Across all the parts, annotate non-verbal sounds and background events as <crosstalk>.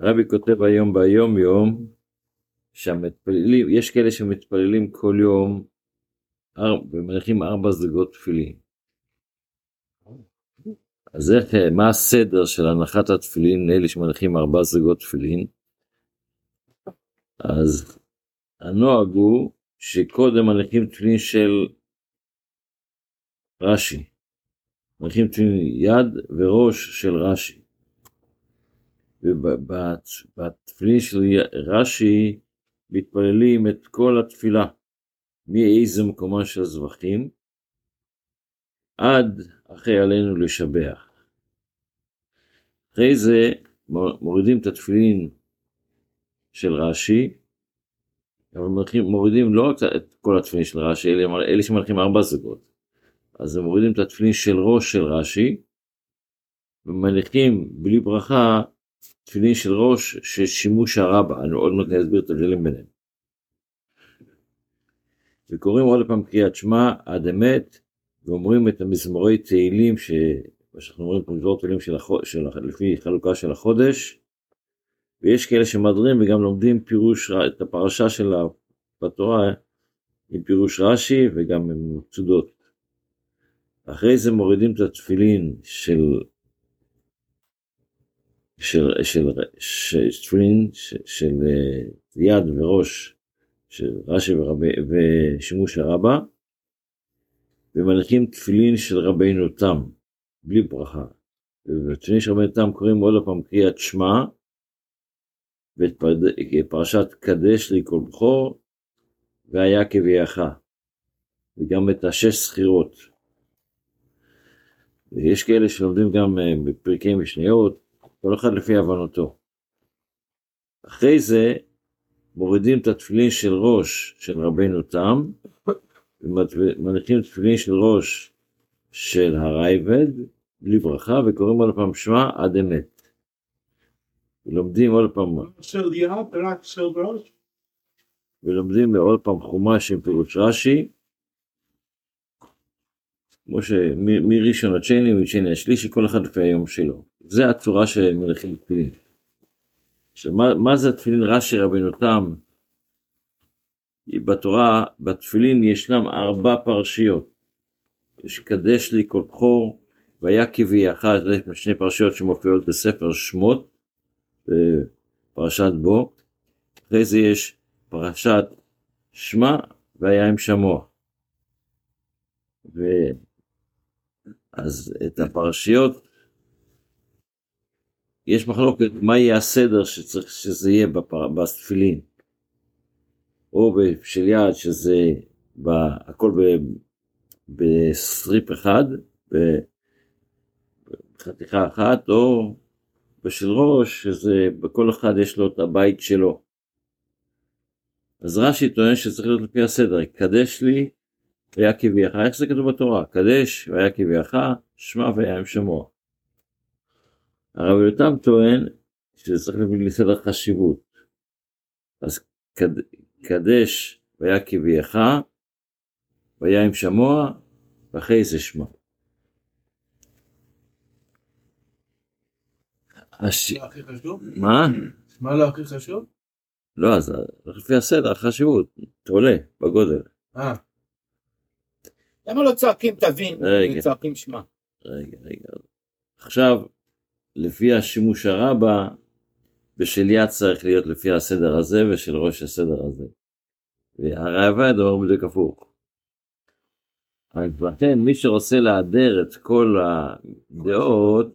הרבי כותב היום ביום יום, שהמתפללים, יש כאלה שמתפללים כל יום ומניחים ארבע זוגות תפילין. אז איך, מה הסדר של הנחת התפילין לאלה שמניחים ארבע זוגות תפילין? אז הנוהג הוא שקודם מניחים תפילין של רש"י. מניחים תפילין יד וראש של רש"י. ובתפילין של רש"י מתפללים את כל התפילה, מאיזה מקומה של זבחים, עד אחרי עלינו לשבח. אחרי זה מורידים את התפילין של רש"י, אבל מורידים לא רק את כל התפילין של רש"י, אלה, אלה שמלכים ארבע זוגות. אז הם מורידים את התפילין של ראש של רש"י, ומניחים בלי ברכה תפילין של ראש של שימוש הרבה, אני עוד מעט אסביר את ההבדלים ביניהם. וקוראים עוד פעם קריאת שמע עד אמת, ואומרים את המזמורי תהילים, ש... שאנחנו אומרים פה מזמור תהילים של החוד... של... לפי חלוקה של החודש, ויש כאלה שמדרים וגם לומדים פירוש, את הפרשה של בתורה עם פירוש רש"י וגם עם מצודות. אחרי זה מורידים את התפילין של של, של, של, תפילין של, אה, יד וראש של רש"י ושימוש הרבה ומניחים תפילין של רבינו תם בלי ברכה. ובתפילין של רבינו תם קוראים עוד פעם קריאת שמע ואת פרשת קדש לי כל בכור והיה כביעך וגם את השש סחירות. ויש כאלה שלומדים גם אה, בפרקי משניות כל אחד לפי הבנותו. אחרי זה מורידים את התפילין של ראש של רבנו תם, ומניחים תפילין של ראש של הרייבד, בלי ברכה, וקוראים עוד פעם שמע עד אמת. ולומדים עוד פעם... ולומדים עוד פעם חומש עם פירוש רש"י, כמו שמראשון עד שני, משני השלישי, כל אחד לפי היום שלו. זה הצורה של מלכים תפילין. עכשיו, מה, מה זה תפילין רש"י רבינו תם? בתורה, בתפילין ישנם ארבע פרשיות. יש קדש לי כל בכור, והיה כביעך, זה שני פרשיות שמופיעות בספר שמות, בפרשת בו. אחרי זה יש פרשת שמע, והיה עם שמוע. אז את הפרשיות יש מחלוקת מה יהיה הסדר שצריך שזה יהיה בתפילין. או בשל יד שזה הכל בסריפ אחד, בחתיכה אחת, או בשל ראש שזה בכל אחד יש לו את הבית שלו. אז רש"י טוען שצריך להיות לפי הסדר, קדש לי והיה כביעך, איך זה כתוב בתורה? קדש והיה כביעך, שמע והיה עם שמוע. הרב יותם טוען שזה צריך להביא לסדר חשיבות. אז קד, קדש והיה כביעך, והיה עם שמוע, ואחרי זה שמע. הש... מה? מה לא הכי חשוב? לא, אז לפי הסדר, החשיבות, אתה עולה בגודל. אה. למה לא צועקים תבין, צועקים שמע? רגע, רגע. עכשיו, לפי השימוש הרבה, בשל יד צריך להיות לפי הסדר הזה ושל ראש הסדר הזה. והראב"ד אומר בדיוק הפוך. אז לכן מי שרוצה להדר את כל הדעות,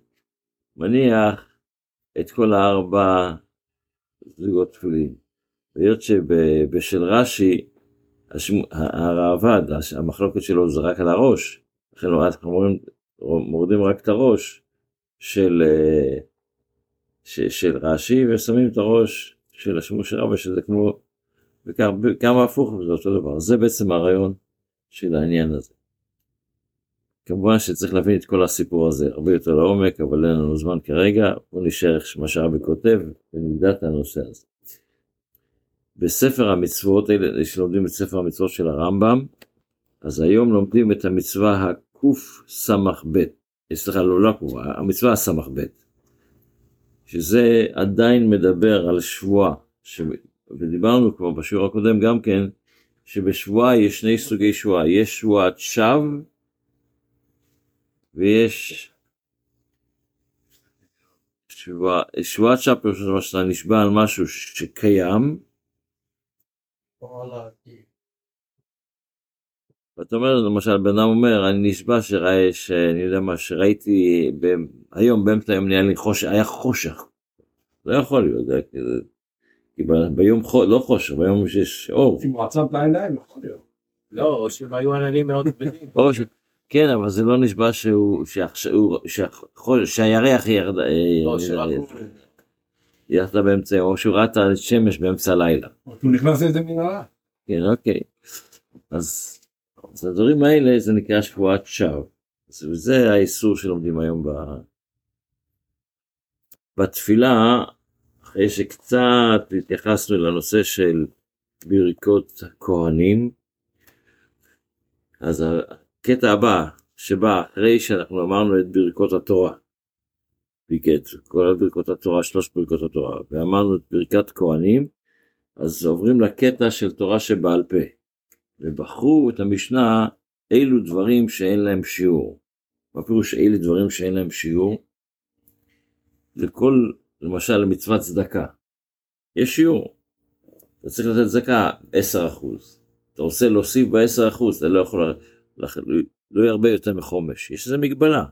מניח את כל הארבע זוגות תפילין. היות שבשל רש"י, הראב"ד, המחלוקת שלו זה רק על הראש, לכן אנחנו מורידים רק את הראש, של, אה, ש, של רש"י ושמים את הראש של השימוש רבה שזה כמו, וכמה הפוך וזה אותו דבר. זה בעצם הרעיון של העניין הזה. כמובן שצריך להבין את כל הסיפור הזה הרבה יותר לעומק, אבל אין לנו זמן כרגע, בוא נשאר איך מה שהרבי כותב ונדע את הנושא הזה. בספר המצוות, אלה שלומדים את ספר המצוות של הרמב"ם, אז היום לומדים את המצווה הקס"ב. סליחה, לא, לא הקבועה, המצווה הס"ב, שזה עדיין מדבר על שבועה, ש... ודיברנו כבר בשיעור הקודם גם כן, שבשבועה יש שני סוגי שבועה, יש שבועת שווא ויש שבועת שווא פירושו שאתה נשבע על משהו שקיים, ואתה אומר, למשל, בן אדם אומר, אני נשבע שראה, שאני יודע מה, שראיתי, ב... היום באמצע היום נהיה לי חושך, היה חושך. לא יכול להיות, זה, כי ב... ביום חו... לא חושך, ביום שיש אור. אם הוא עצם את העיניים, יכול להיות. לא, או שהם היו עננים מאוד כבדים. <laughs> ש... כן, אבל זה לא נשבע שהוא. שהירח ירד, או שרק ירדה באמצע, או שהוא ראה את השמש באמצע הלילה. הוא נכנס לאיזה מנהרה. כן, אוקיי. אז, אז הדברים האלה זה נקרא שבועת שווא. וזה האיסור שלומדים היום ב... בתפילה, אחרי שקצת התייחסנו לנושא של ברכות כהנים, אז הקטע הבא שבא אחרי שאנחנו אמרנו את ברכות התורה, ביקט, כל ברכות התורה, שלוש ברכות התורה, ואמרנו את ברכת כהנים, אז עוברים לקטע של תורה שבעל פה, ובחרו את המשנה אילו דברים שאין להם שיעור. מה פירוש אילו דברים שאין להם שיעור? לכל, למשל למצוות צדקה, יש שיעור. אתה צריך לתת צדקה 10%. אתה רוצה להוסיף ב-10%, אתה לא יכול, לח- לא יהיה הרבה יותר מחומש, יש לזה מגבלה.